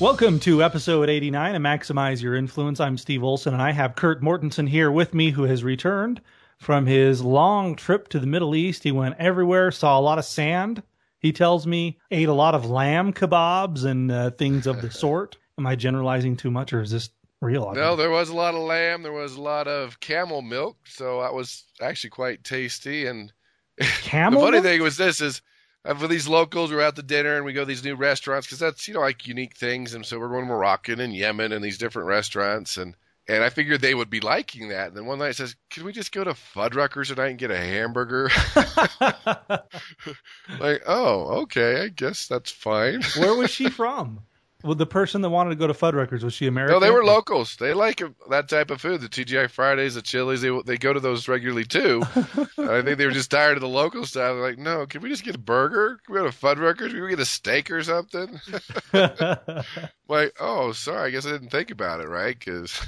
Welcome to episode 89 of Maximize Your Influence. I'm Steve Olson, and I have Kurt Mortensen here with me, who has returned from his long trip to the Middle East. He went everywhere, saw a lot of sand. He tells me ate a lot of lamb kebabs and uh, things of the sort. Am I generalizing too much, or is this real? No, there was a lot of lamb. There was a lot of camel milk, so that was actually quite tasty. And Camel the funny milk? thing was this is uh, for these locals, we're out to dinner and we go to these new restaurants because that's you know like unique things. And so we're going to Moroccan and Yemen and these different restaurants and. And I figured they would be liking that. And then one night says, "Can we just go to Fuddruckers tonight and get a hamburger?" like, oh, okay, I guess that's fine. Where was she from? Well, the person that wanted to go to Fuddruckers was she American? No, they were locals. They like that type of food. The TGI Fridays, the Chili's, they they go to those regularly too. I think they were just tired of the local style. They're like, no, can we just get a burger? Can we go to Fuddruckers? Can we get a steak or something? like, oh, sorry, I guess I didn't think about it, right? Because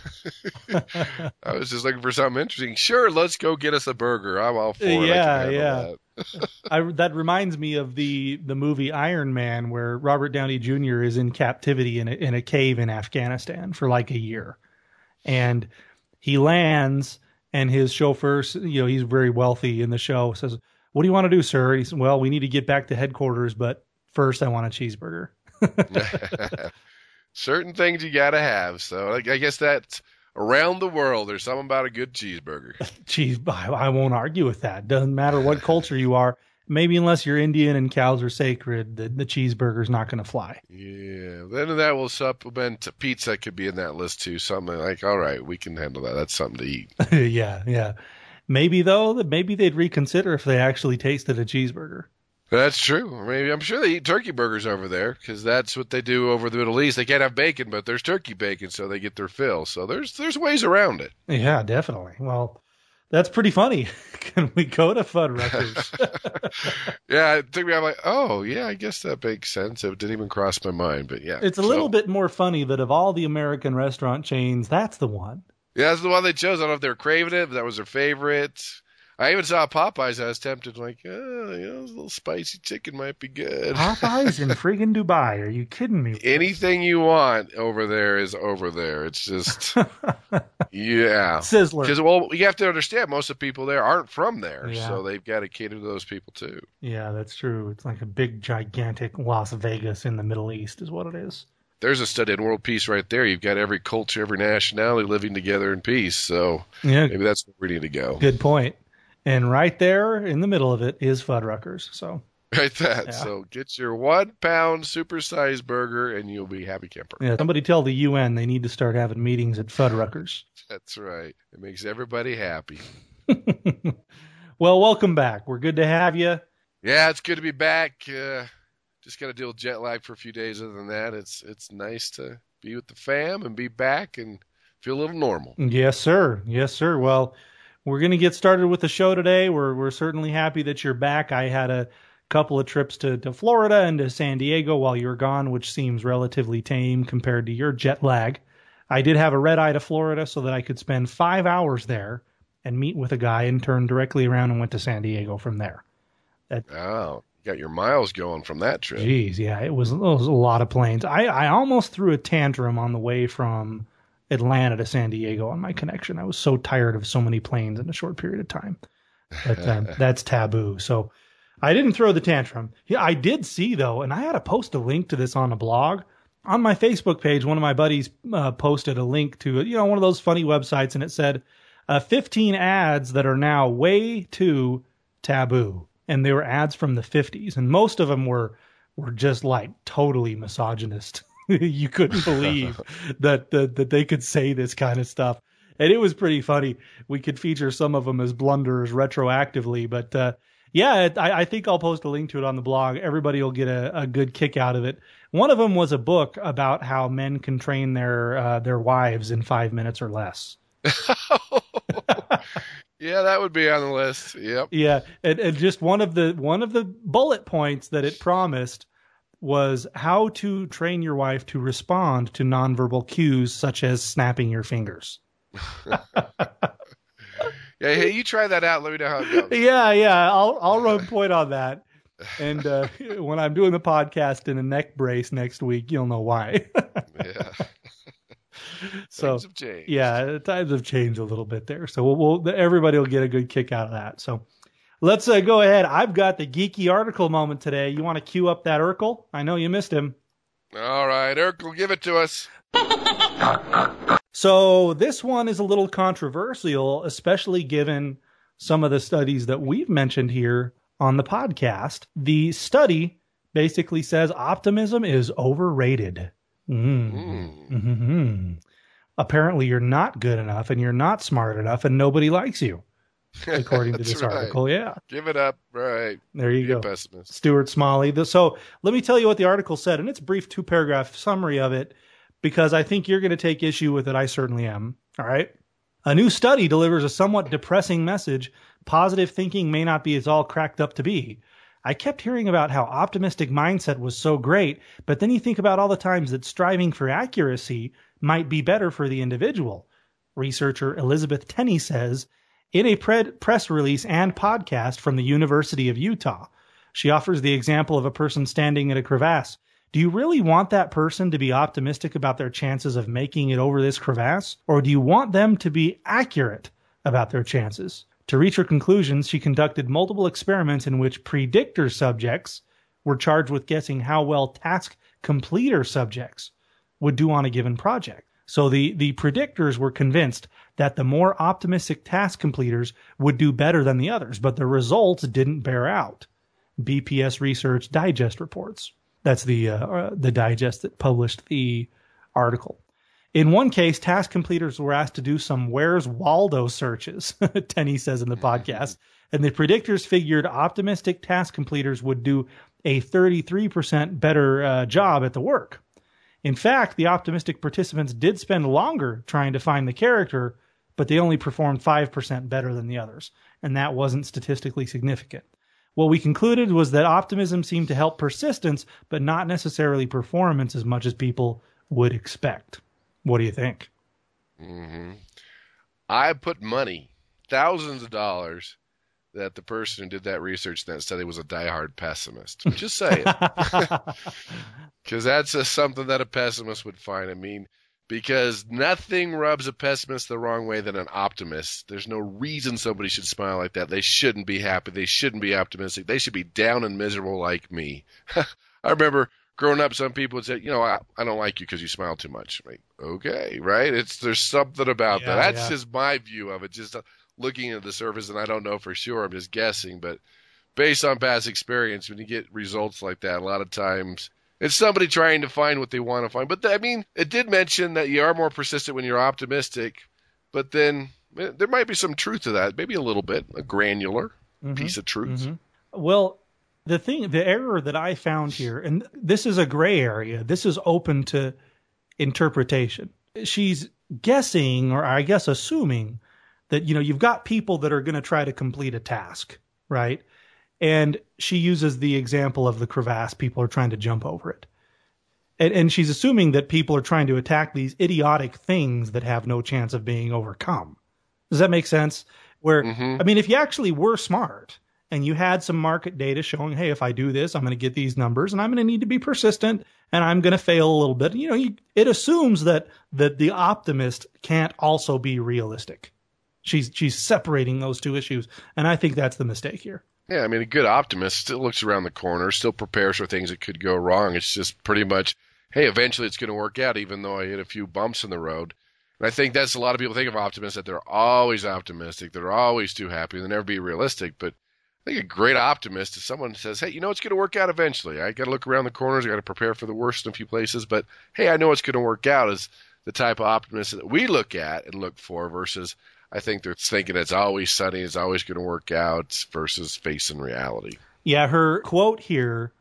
I was just looking for something interesting. Sure, let's go get us a burger. I'm all for it. Yeah, yeah. that. I, that reminds me of the the movie Iron Man, where Robert Downey Jr. is in captivity in a, in a cave in Afghanistan for like a year, and he lands, and his chauffeur, you know, he's very wealthy in the show, says, "What do you want to do, sir?" He says, "Well, we need to get back to headquarters, but first, I want a cheeseburger." Certain things you gotta have. So I I guess that's around the world. There's something about a good cheeseburger. Cheese, I, I won't argue with that. Doesn't matter what culture you are. Maybe unless you're Indian and cows are sacred, the, the cheeseburger's not going to fly. Yeah. Then that will supplement pizza could be in that list too. Something like, all right, we can handle that. That's something to eat. yeah, yeah. Maybe though, that maybe they'd reconsider if they actually tasted a cheeseburger. That's true. Maybe I'm sure they eat turkey burgers over there because that's what they do over the Middle East. They can't have bacon, but there's turkey bacon, so they get their fill. So there's there's ways around it. Yeah, definitely. Well, that's pretty funny. Can we go to Fuddruckers? Yeah, it took me. I'm like, oh yeah, I guess that makes sense. It didn't even cross my mind, but yeah, it's a So- little bit more funny that of all the American restaurant chains, that's the one. Yeah, that's the one they chose. I don't know if they were craving it, but that was their favorite. I even saw Popeyes. I was tempted, like, oh, you know, a little spicy chicken might be good. Popeyes in friggin' Dubai. Are you kidding me? Anything you want over there is over there. It's just, yeah. Sizzler. Because well, you have to understand, most of the people there aren't from there, Yeah. so they've got to cater to those people too. Yeah, that's true. It's like a big, gigantic Las Vegas in the Middle East, is what it is. There's a study in world peace right there. You've got every culture, every nationality living together in peace. So Yeah, maybe that's where we need to go. good point. And right there in the middle of it is Fuddruckers. So Right, that. Yeah. So get your one pound supersized burger, and you'll be happy camper. yeah, somebody tell the UN they need to start having meetings at Fuddruckers. That's right. It makes everybody happy. well, welcome back. We're good to have you. Yeah, it's good to be back. Uh, just got to deal with jet lag for a few days. Other than that, it's it's nice to be with the fam and be back and feel a little normal. Yes, sir. Yes, sir. Well, we're going to get started with the show today. We're we're certainly happy that you're back. I had a couple of trips to, to Florida and to San Diego while you were gone, which seems relatively tame compared to your jet lag. I did have a red eye to Florida so that I could spend five hours there and meet with a guy and turn directly around and went to San Diego from there. Oh, you got your miles going from that trip. Jeez, yeah, it was, it was a lot of planes. I, I almost threw a tantrum on the way from Atlanta to San Diego on my connection. I was so tired of so many planes in a short period of time. But um, that's taboo. So I didn't throw the tantrum. Yeah, I did see though, and I had to post a link to this on a blog. On my Facebook page, one of my buddies uh, posted a link to you know one of those funny websites, and it said uh, 15 ads that are now way too taboo, and they were ads from the 50s, and most of them were were just like totally misogynist. you couldn't believe that, that that they could say this kind of stuff, and it was pretty funny. We could feature some of them as blunders retroactively, but uh, yeah, I, I think I'll post a link to it on the blog. Everybody will get a, a good kick out of it. One of them was a book about how men can train their uh, their wives in five minutes or less. Yeah, that would be on the list. Yep. Yeah, and, and just one of the one of the bullet points that it promised was how to train your wife to respond to nonverbal cues such as snapping your fingers. Yeah, hey, you try that out. Let me know how it goes. Yeah, yeah, I'll I'll run point on that. And uh, when I'm doing the podcast in a neck brace next week, you'll know why. Yeah. so Things have changed. yeah, times have changed a little bit there. So we'll, we'll everybody will get a good kick out of that. So let's uh, go ahead. I've got the geeky article moment today. You want to cue up that Urkel? I know you missed him. All right, Urkel, give it to us. So this one is a little controversial, especially given some of the studies that we've mentioned here on the podcast. The study basically says optimism is overrated. Mm. Mm. hmm Apparently, you're not good enough and you're not smart enough, and nobody likes you, according to this right. article. Yeah, Give it up. Right. there you Be go. pessimist. Stuart Smalley. So let me tell you what the article said, and it's a brief two paragraph summary of it because I think you're going to take issue with it. I certainly am. All right. A new study delivers a somewhat depressing message. Positive thinking may not be as all cracked up to be. I kept hearing about how optimistic mindset was so great, but then you think about all the times that striving for accuracy might be better for the individual. Researcher Elizabeth Tenney says in a pre- press release and podcast from the University of Utah. She offers the example of a person standing at a crevasse. Do you really want that person to be optimistic about their chances of making it over this crevasse? Or do you want them to be accurate about their chances? To reach her conclusions, she conducted multiple experiments in which predictor subjects were charged with guessing how well task completer subjects would do on a given project. So the, the predictors were convinced that the more optimistic task completers would do better than the others, but the results didn't bear out. BPS Research Digest reports. That's the uh, uh, the digest that published the article. In one case, task completers were asked to do some Where's Waldo searches, Tenney says in the podcast, and the predictors figured optimistic task completers would do a 33% better uh, job at the work. In fact, the optimistic participants did spend longer trying to find the character, but they only performed 5% better than the others, and that wasn't statistically significant. What we concluded was that optimism seemed to help persistence, but not necessarily performance as much as people would expect. What do you think? Mm-hmm. I put money, thousands of dollars, that the person who did that research in that study was a diehard pessimist. Just say it. Because that's just something that a pessimist would find. I mean, because nothing rubs a pessimist the wrong way than an optimist. There's no reason somebody should smile like that. They shouldn't be happy. They shouldn't be optimistic. They should be down and miserable like me. I remember growing up, some people would say, you know, I, I don't like you because you smile too much. I'm like, okay, right? It's there's something about Yeah, that. That's yeah. just my view of it. Just uh, looking at the surface, and I don't know for sure. I'm just guessing, but based on past experience, when you get results like that, a lot of times it's somebody trying to find what they want to find. But I mean, it did mention that you are more persistent when you're optimistic, but then eh, there might be some truth to that. Maybe a little bit, a granular Mhm. piece of truth. Mhm. Well, the thing, the error that I found here, and this is a gray area. This is open to interpretation. She's guessing, or I guess assuming, that you know you've got people that are going to try to complete a task, right? And she uses the example of the crevasse. People are trying to jump over it. And, and she's assuming that people are trying to attack these idiotic things that have no chance of being overcome. Does that make sense? Where, Mhm. I mean, if you actually were smart and you had some market data showing, hey, if I do this, I'm going to get these numbers and I'm going to need to be persistent and I'm going to fail a little bit. You know, you, it assumes that, that the optimist can't also be realistic. She's, she's separating those two issues. And I think that's the mistake here. Yeah, I mean, a good optimist still looks around the corner, still prepares for things that could go wrong. It's just pretty much, hey, eventually it's going to work out, even though I hit a few bumps in the road. And I think that's a lot of people think of optimists that they're always optimistic, they're always too happy, they'll never be realistic. But I think a great optimist is someone who says, hey, you know, it's going to work out eventually. I got to look around the corners, I got to prepare for the worst in a few places, but hey, I know it's going to work out. Is the type of optimist that we look at and look for versus I think they're thinking it's always sunny, it's always going to work out versus facing reality. Yeah, her quote here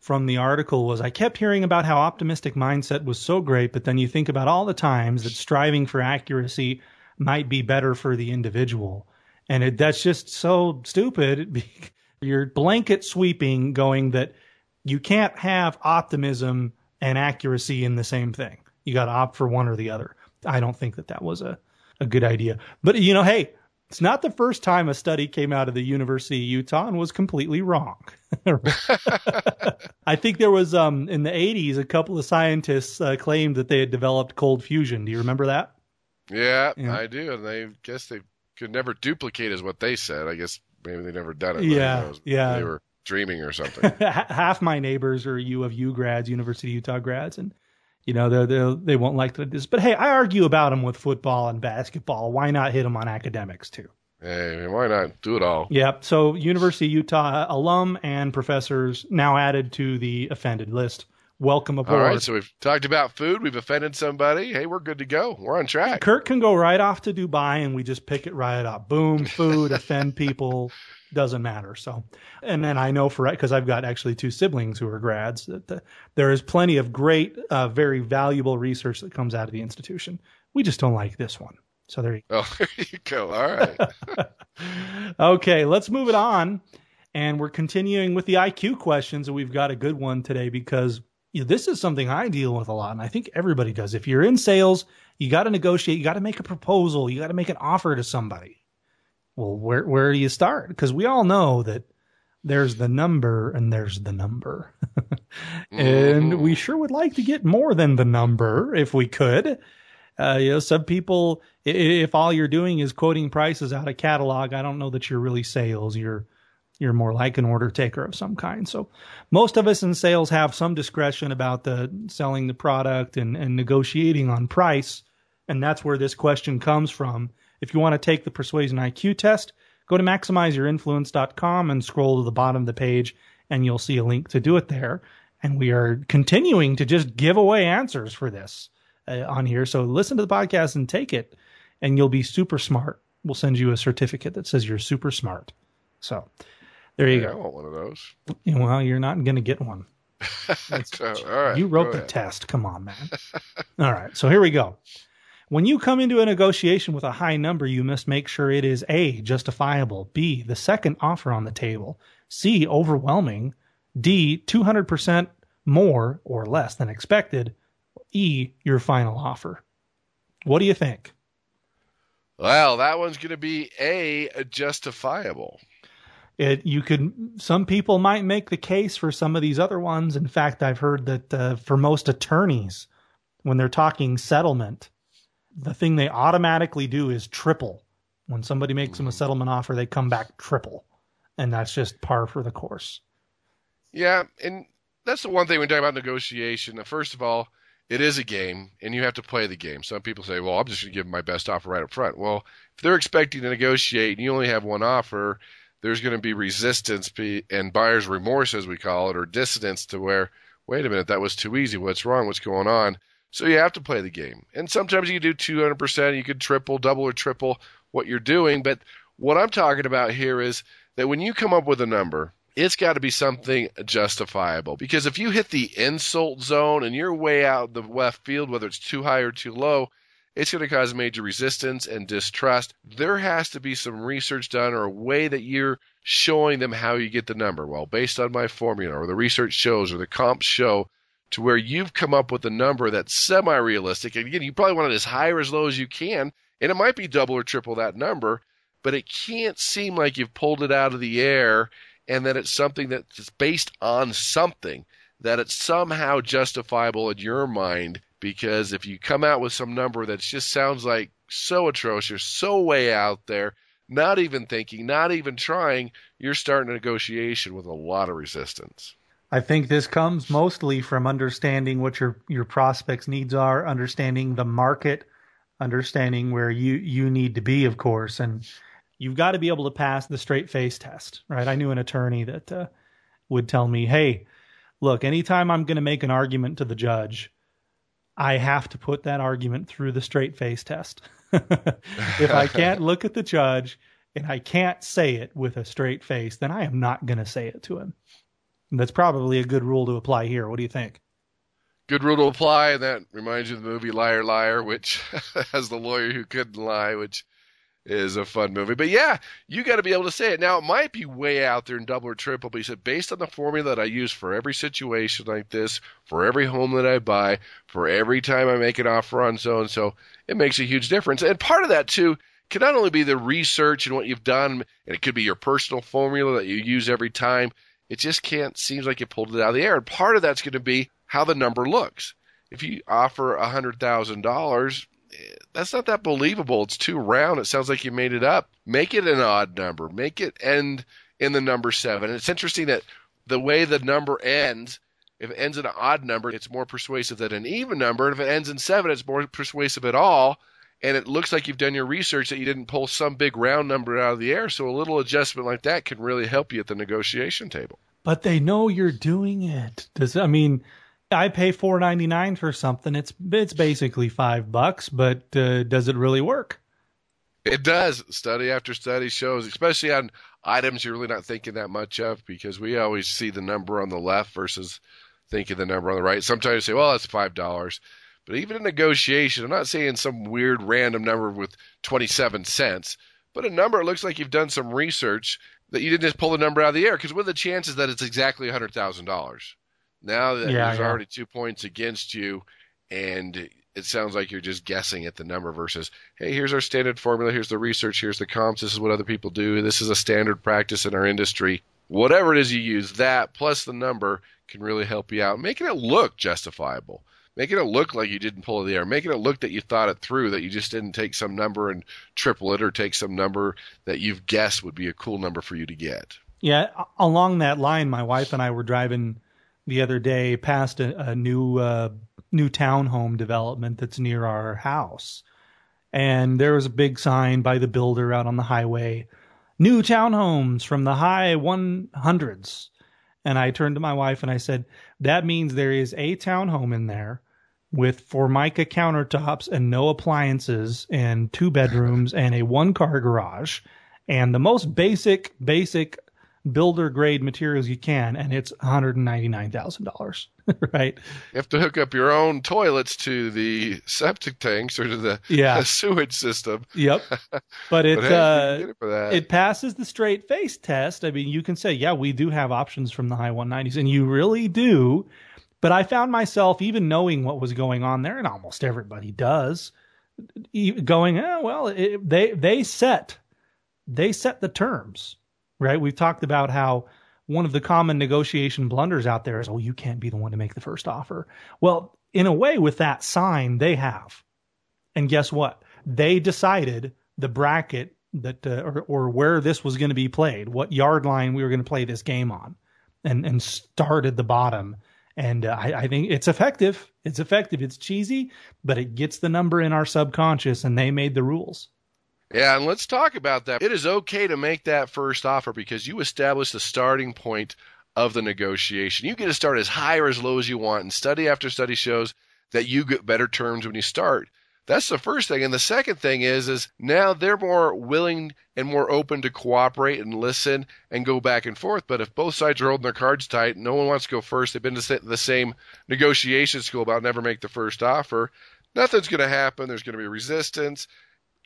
from the article was I kept hearing about how optimistic mindset was so great, but then you think about all the times that striving for accuracy might be better for the individual. And it, that's just so stupid. You're blanket sweeping going that you can't have optimism and accuracy in the same thing. You got to opt for one or the other. I don't think that that was a, a good idea. But, you know, hey, it's not the first time a study came out of the University of Utah and was completely wrong. I think there was um, in the 80s a couple of scientists uh, claimed that they had developed cold fusion. Do you remember that? Yeah, yeah, I do. And they guess they could never duplicate is what they said. I guess maybe they never done it. Yeah, yeah. They were dreaming or something. Half my neighbors are U of U grads, University of Utah grads, and you know they they they won't like this. But hey, I argue about them with football and basketball. Why not hit them on academics too? Hey, why not do it all? Yep. So University of Utah alum and professors now added to the offended list. Welcome aboard. All right, so we've talked about food. We've offended somebody. Hey, we're good to go. We're on track. Kurt can go right off to Dubai, and we just pick it right up. Boom, food, offend people, doesn't matter. So, and then I know for because I've got actually two siblings who are grads that the, there is plenty of great, uh, very valuable research that comes out of the institution. We just don't like this one. So there you go. Oh, there you go. All right. okay, let's move it on. And we're continuing with the IQ questions, and we've got a good one today because you know, this is something I deal with a lot, and I think everybody does. If you're in sales, you got to negotiate, you got to make a proposal, you got to make an offer to somebody. Well, where where do you start? Because we all know that there's the number and there's the number, and mm. we sure would like to get more than the number if we could. Uh, you know, some people, if all you're doing is quoting prices out of catalog, I don't know that you're really sales. You're you're more like an order taker of some kind. So most of us in sales have some discretion about the selling the product and, and negotiating on price. And that's where this question comes from. If you want to take the persuasion IQ test, go to maximizeyourinfluence.com and scroll to the bottom of the page and you'll see a link to do it there. And we are continuing to just give away answers for this uh, on here. So listen to the podcast and take it and you'll be super smart. We'll send you a certificate that says you're super smart. So there you go. I want one of those. Well, you're not going to get one. all right. You wrote the test. Come on, man. all right. So here we go. When you come into a negotiation with a high number, you must make sure it is A, justifiable, B, the second offer on the table, C, overwhelming, D, 200% more or less than expected, E, your final offer. What do you think? Well, that one's going to be A, justifiable. It you could some people might make the case for some of these other ones. In fact, I've heard that uh, for most attorneys, when they're talking settlement, the thing they automatically do is triple. When somebody makes them a mm-hmm. settlement offer, they come back triple, and that's just par for the course. Yeah, and that's the one thing when talking about negotiation. First of all, it is a game, and you have to play the game. Some people say, "Well, I'm just going to give them my best offer right up front." Well, if they're expecting to negotiate and you only have one offer, there's going to be resistance and buyer's remorse, as we call it, or dissonance to where, wait a minute, that was too easy. What's wrong? What's going on? So you have to play the game. And sometimes you do 200%, you could triple, double, or triple what you're doing. But what I'm talking about here is that when you come up with a number, it's got to be something justifiable. Because if you hit the insult zone and you're way out in the left field, whether it's too high or too low, it's going to cause major resistance and distrust. There has to be some research done or a way that you're showing them how you get the number. Well, based on my formula or the research shows or the comps show to where you've come up with a number that's semi realistic. And again, you probably want it as high or as low as you can. And it might be double or triple that number, but it can't seem like you've pulled it out of the air and that it's something that's based on something, that it's somehow justifiable in your mind because if you come out with some number that just sounds like so atrocious, so way out there, not even thinking, not even trying, you're starting a negotiation with a lot of resistance. I think this comes mostly from understanding what your your prospects' needs are, understanding the market, understanding where you you need to be, of course, and you've got to be able to pass the straight face test, right? I knew an attorney that uh, would tell me, "Hey, look, anytime I'm going to make an argument to the judge, I have to put that argument through the straight face test. if I can't look at the judge and I can't say it with a straight face, then I am not going to say it to him. That's probably a good rule to apply here. What do you think? Good rule to apply. And that reminds you of the movie Liar Liar, which has the lawyer who couldn't lie, which is a fun movie. But yeah, you got to be able to say it. Now, it might be way out there in double or triple, but he said, based on the formula that I use for every situation like this, for every home that I buy, for every time I make an offer on so and so, it makes a huge difference. And part of that, too, can not only be the research and what you've done, and it could be your personal formula that you use every time. It just can't, seems like you pulled it out of the air. And part of that's going to be how the number looks. If you offer a $100,000, that's not that believable. It's too round. It sounds like you made it up. Make it an odd number. Make it end in the number seven. And it's interesting that the way the number ends, if it ends in an odd number, it's more persuasive than an even number. And if it ends in seven, it's more persuasive at all. And it looks like you've done your research that you didn't pull some big round number out of the air. So a little adjustment like that can really help you at the negotiation table. But they know you're doing it. Does I mean I pay four ninety nine for something. It's it's basically five bucks, but uh, does it really work? It does. Study after study shows, especially on items you're really not thinking that much of, because we always see the number on the left versus thinking the number on the right. Sometimes you say, "Well, that's five dollars," but even in negotiation, I'm not saying some weird random number with twenty seven cents, but a number it looks like you've done some research that you didn't just pull the number out of the air. Because what are the chances that it's exactly a hundred thousand dollars? Now that yeah, there's yeah. already two points against you, and it sounds like you're just guessing at the number versus, hey, here's our standard formula, here's the research, here's the comps, this is what other people do, this is a standard practice in our industry. Whatever it is you use, that plus the number can really help you out, making it look justifiable, making it look like you didn't pull it the air, making it look that you thought it through, that you just didn't take some number and triple it or take some number that you've guessed would be a cool number for you to get. Yeah, along that line, my wife and I were driving the other day past a, a new uh, new townhome development that's near our house, and there was a big sign by the builder out on the highway, "New townhomes from the high 100s." And I turned to my wife and I said, "That means there is a townhome in there." With formica countertops and no appliances, and two bedrooms and a one car garage, and the most basic, basic builder grade materials you can, and it's $199,000, right? You have to hook up your own toilets to the septic tanks or to the, yeah. sewage system. Yep. But it, but hey, uh, it, it passes the straight face test. I mean, you can say, yeah, we do have options from the high 190s, and you really do. But I found myself even knowing what was going on there, and almost everybody does, going, oh, well, it, they they set they set the terms right? We've talked about how one of the common negotiation blunders out there is, oh, you can't be the one to make the first offer. Well, in a way, with that sign, they have. And guess what? They decided the bracket that, uh, or, or where this was going to be played, what yard line we were going to play this game on, and, and started the bottom. And uh, I, I think it's effective. It's effective. It's cheesy, but it gets the number in our subconscious, and they made the rules. Yeah, and let's talk about that. It is okay to make that first offer because you establish the starting point of the negotiation. You get to start as high or as low as you want, and study after study shows that you get better terms when you start. That's the first thing. And the second thing is is now they're more willing and more open to cooperate and listen and go back and forth. But if both sides are holding their cards tight, no one wants to go first. They've been to the same negotiation school about never make the first offer. Nothing's going to happen. There's going to be resistance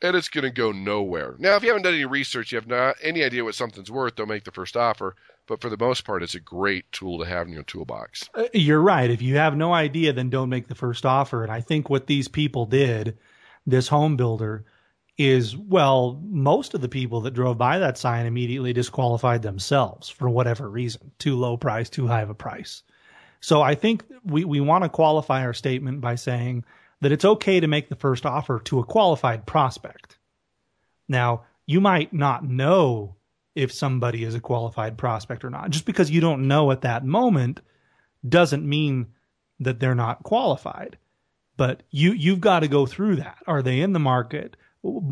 and it's going to go nowhere. Now, if you haven't done any research, you have not any idea what something's worth, don't make the first offer. But for the most part, it's a great tool to have in your toolbox. Uh, you're right. If you have no idea, then don't make the first offer. And I think what these people did, this home builder, is well, most of the people that drove by that sign immediately disqualified themselves for whatever reason too low price, too high of a price. So I think we, we want to qualify our statement by saying that it's okay to make the first offer to a qualified prospect. Now, you might not know if somebody is a qualified prospect or not. Just because you don't know at that moment doesn't mean that they're not qualified. But you you've got to go through that. Are they in the market?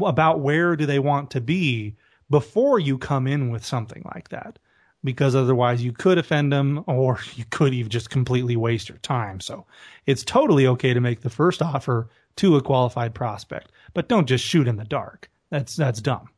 About where do they want to be before you come in with something like that? Because otherwise you could offend them or you could even just completely waste your time. So it's totally okay to make the first offer to a qualified prospect, but don't just shoot in the dark. That's that's dumb.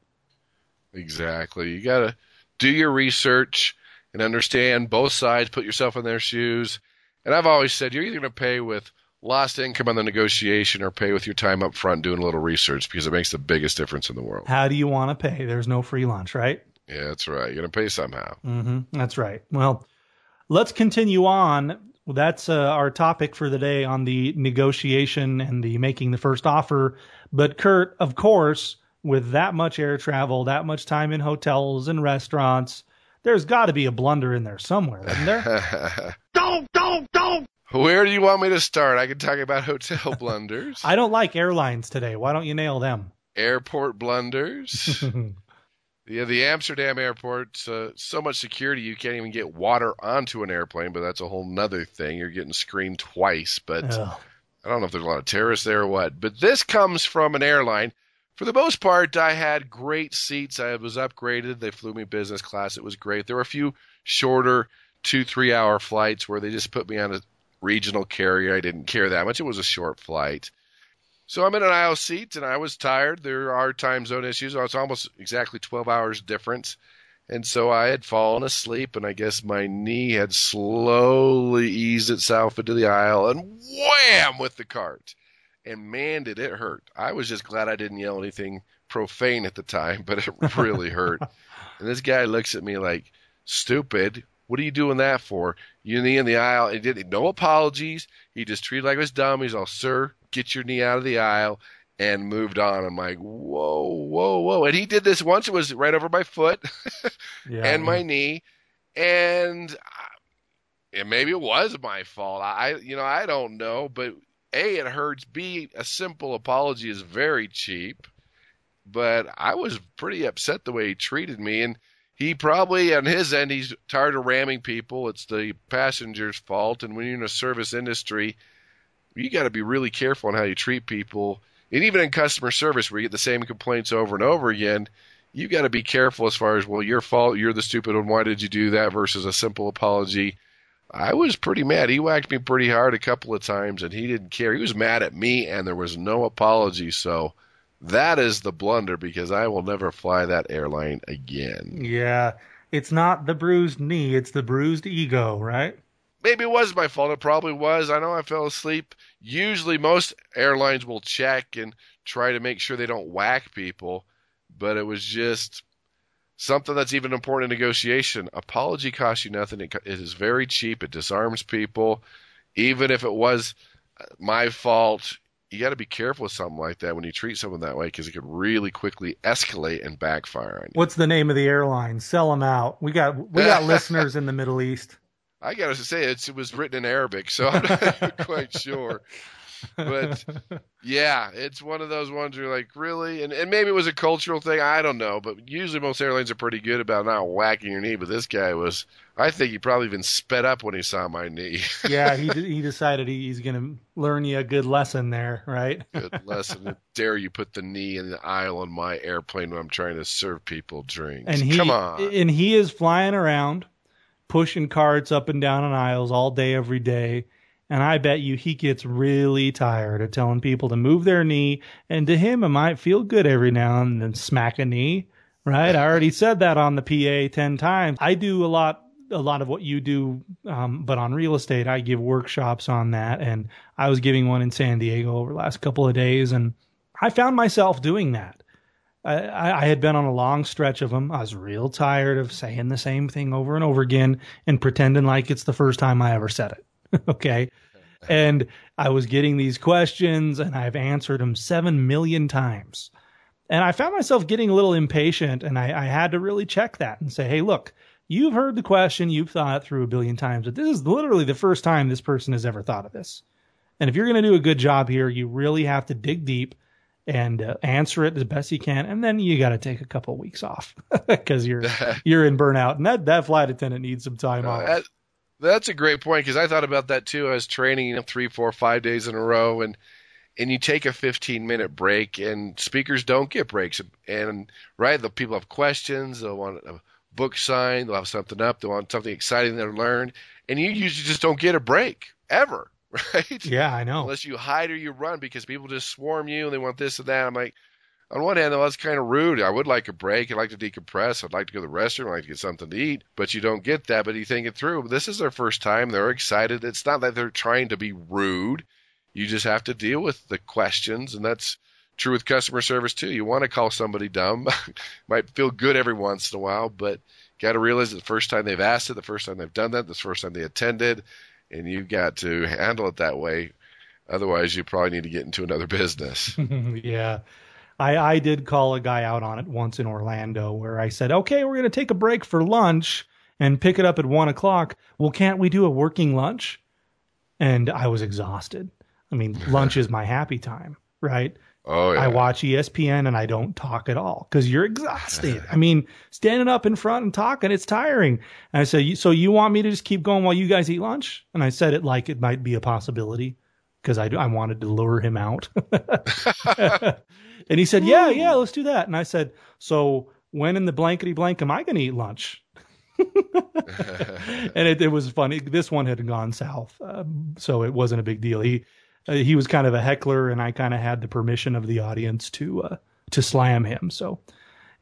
Exactly. You got to do your research and understand both sides, put yourself in their shoes. And I've always said you're either going to pay with lost income on the negotiation or pay with your time up front doing a little research because it makes the biggest difference in the world. How do you want to pay? There's no free lunch, right? Yeah, that's right. You're going to pay somehow. Mm-hmm. That's right. Well, let's continue on. That's uh, our topic for the day on the negotiation and the making the first offer. But Kurt, of course, with that much air travel, that much time in hotels and restaurants, there's got to be a blunder in there somewhere, isn't there? don't, don't, don't. Where do you want me to start? I can talk about hotel blunders. I don't like airlines today. Why don't you nail them? Airport blunders. Yeah, the Amsterdam airport, uh, so much security you can't even get water onto an airplane, but that's a whole nother thing. You're getting screened twice, but Ugh. I don't know if there's a lot of terrorists there or what. But this comes from an airline. For the most part, I had great seats. I was upgraded. They flew me business class. It was great. There were a few shorter two, three hour flights where they just put me on a regional carrier. I didn't care that much. It was a short flight. So I'm in an aisle seat and I was tired. There are time zone issues. It's almost exactly 12 hours difference. And so I had fallen asleep, and I guess my knee had slowly eased itself into the aisle and wham with the cart. And man, did it hurt. I was just glad I didn't yell anything profane at the time, but it really hurt. And this guy looks at me like, stupid. What are you doing that for? You knee in the aisle. He did no apologies. He just treated like it was dumb. He's all, sir, get your knee out of the aisle, and moved on. I'm like, whoa, whoa, whoa. And he did this once. It was right over my foot yeah, and my knee. And uh, and maybe it was my fault. I, you know, I don't know. But A, it hurts. B, a simple apology is very cheap. But I was pretty upset the way he treated me. And he probably on his end he's tired of ramming people. It's the passenger's fault, and when you're in a service industry, you got to be really careful on how you treat people. And even in customer service, where you get the same complaints over and over again, you got to be careful as far as well, your fault, you're the stupid one. Why did you do that? Versus a simple apology. I was pretty mad. He whacked me pretty hard a couple of times, and he didn't care. He was mad at me, and there was no apology. So that is the blunder because I will never fly that airline again. Yeah. It's not the bruised knee, it's the bruised ego, right? Maybe it was my fault. It probably was. I know I fell asleep. Usually, most airlines will check and try to make sure they don't whack people, but it was just something that's even important in negotiation. Apology costs you nothing. It, it is very cheap. It disarms people. Even if it was uh, my fault, you got to be careful with something like that when you treat someone that way because it could really quickly escalate and backfire on you. What's the name of the airline? Sell them out. We got we got listeners in the Middle East. I got to say it was written in Arabic, so I'm not quite sure. But yeah, it's one of those ones where you're like, really? And, and maybe it was a cultural thing. I don't know. But usually most airlines are pretty good about not whacking your knee. But this guy was, I think he probably even sped up when he saw my knee. yeah, he he decided he's going to learn you a good lesson there, right? good lesson. Dare you put the knee in the aisle on my airplane when I'm trying to serve people drinks? And he, Come on. And he is flying around, pushing carts up and down on aisles all day, every day and I bet you he gets really tired of telling people to move their knee. And to him, it might feel good every now and then smack a knee, right? I already said that on the PA 10 times. I do a lot a lot of what you do, um, but on real estate, I give workshops on that. And I was giving one in San Diego over the last couple of days, and I found myself doing that. I, I, had been on a long stretch of them. I was real tired of saying the same thing over and over again and pretending like it's the first time I ever said it. okay. And I was getting these questions and I've answered them seven million times. And I found myself getting a little impatient and I, I had to really check that and say, hey, look, you've heard the question, you've thought it through a billion times, but this is literally the first time this person has ever thought of this. And if you're going to do a good job here, you really have to dig deep and uh, answer it as best you can, and then you got to take a couple of weeks off because you're you're in burnout, and that that flight attendant needs some time off. That's a great point because I thought about that too. I was training you know, three, four, five days in a row, and and you take a 15 minute break, and speakers don't get breaks. And right, the people have questions. They'll want a book signed. They'll have something up. They want something exciting to learn, and you usually just don't get a break ever, right? Yeah, I know. Unless you hide or you run because people just swarm you and they want this and that. I'm like, on one hand, though, that's kind of rude. I would like a break. I'd like to decompress. I'd like to go to the restroom. I'd like to get something to eat. But you don't get that. But you think it through. This is their first time. They're excited. It's not that they're trying to be rude. you just have to deal with the questions, and that's true with customer service too. You want to call somebody dumb, might feel good every once in a while, but got to realize the first time they've asked it, the first time they've done that, the first time they attended, and you've got to handle it that way. Otherwise, you probably need to get into another business. yeah. I, I did call a guy out on it once in Orlando where I said, okay, we're going to take a break for lunch and pick it up at one o'clock. Well, can't we do a working lunch? And I was exhausted. I mean, lunch is my happy time, right? Oh, yeah. I watch ESPN and I don't talk at all because you're exhausted. I mean, standing up in front and talking, it's tiring. And I said, so you want me to just keep going while you guys eat lunch? And I said it like it might be a possibility because I, I wanted to lure him out. and he said, yeah, yeah, let's do that. And I said, so when in the blankety blank am I going to eat lunch? and it, it, was funny. This one had gone south, uh, so it wasn't a big deal. He uh, he was kind of a heckler, and I kind of had the permission of the audience to uh, to slam him. So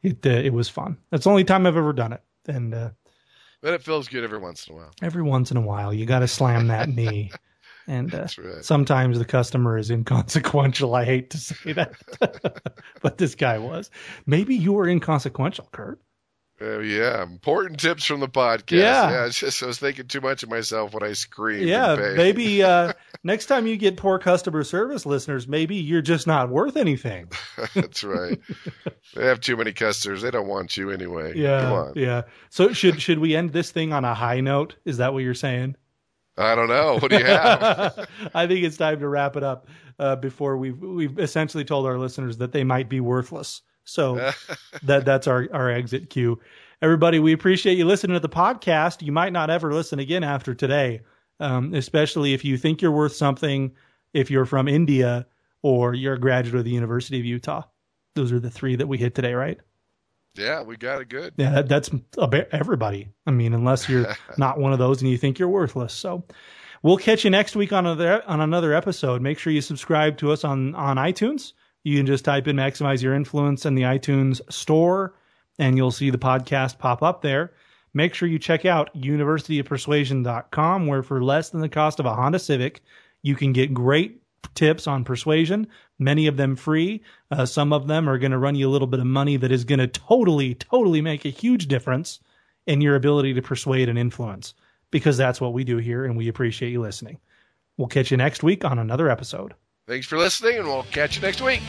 it uh, it was fun. That's the only time I've ever done it, and uh, but it feels good every once in a while. Every once in a while, you got to slam that knee. And uh, right. sometimes the customer is inconsequential. I hate to say that, but this guy was. Maybe you were inconsequential, Kurt. Uh, yeah, important tips from the podcast. Yeah, yeah it's just I was thinking too much of myself when I screamed. Yeah, maybe uh, next time you get poor customer service listeners, maybe you're just not worth anything. That's right. they have too many customers. They don't want you anyway. Yeah, yeah. So should should we end this thing on a high note? Is that what you're saying? I don't know. What do you have? I think it's time to wrap it up uh, before we've we've essentially told our listeners that they might be worthless. So that that's our, our exit cue. Everybody, we appreciate you listening to the podcast. You might not ever listen again after today, um, especially if you think you're worth something, if you're from India, or you're a graduate of the University of Utah. Those are the three that we hit today, right? Yeah, we got it good. Yeah, that, that's everybody. I mean, unless you're not one of those and you think you're worthless. So we'll catch you next week on another on another episode. Make sure you subscribe to us on on iTunes. You can just type in maximize your influence in the iTunes store and you'll see the podcast pop up there. Make sure you check out universityofpersuasion.com where for less than the cost of a Honda Civic, you can get great tips on persuasion, many of them free. Uh, some of them are going to run you a little bit of money that is going to totally, totally make a huge difference in your ability to persuade and influence because that's what we do here and we appreciate you listening. We'll catch you next week on another episode. Thanks for listening, and we'll catch you next week.